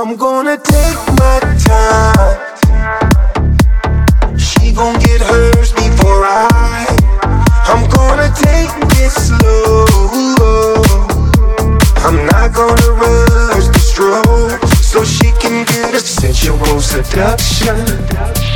I'm gonna take my time. She gon' get hers before I. I'm gonna take it slow. I'm not gonna rush the stroke so she can get a sensual seduction.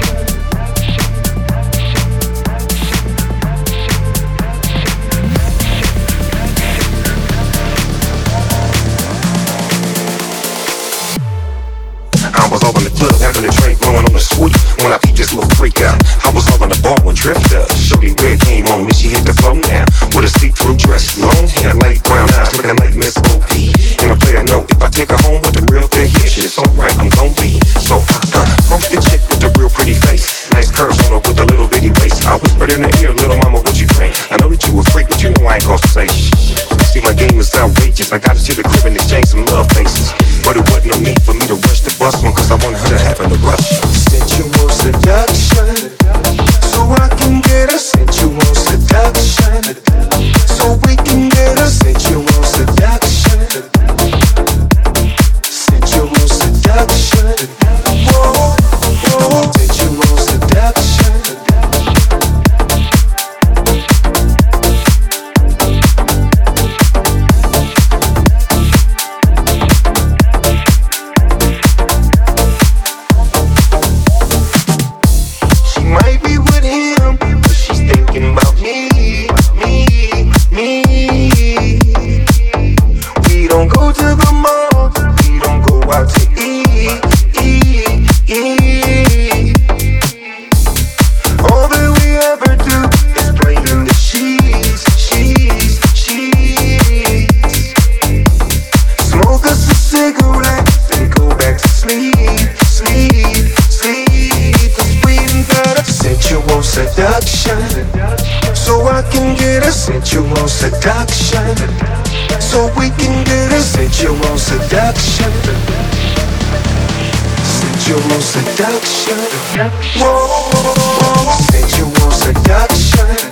Blowing on the sweet. When I peeped this little freak out, I was all in the bar when Drift up. Shorty red came on me, she hit the floor now. With a see-through dress, long hair, light brown eyes, looking like Miss OP. And I play a note, if I take her home with the real thing, yeah, shit's alright, I'm gon' be. So I uh, approach the chick with the real pretty face. Nice curves on her with a little bitty waist. I whispered in her ear, little mama, what you think? I know that you a freak, but you know I ain't gon' say. See, my game is outrageous. I got her to the crib and exchange some love faces. But it wasn't no need can get a sensual seduction. I can get a sensual seduction. So we can get a sensual seduction. Sensual seduction. Whoa, sensual seduction.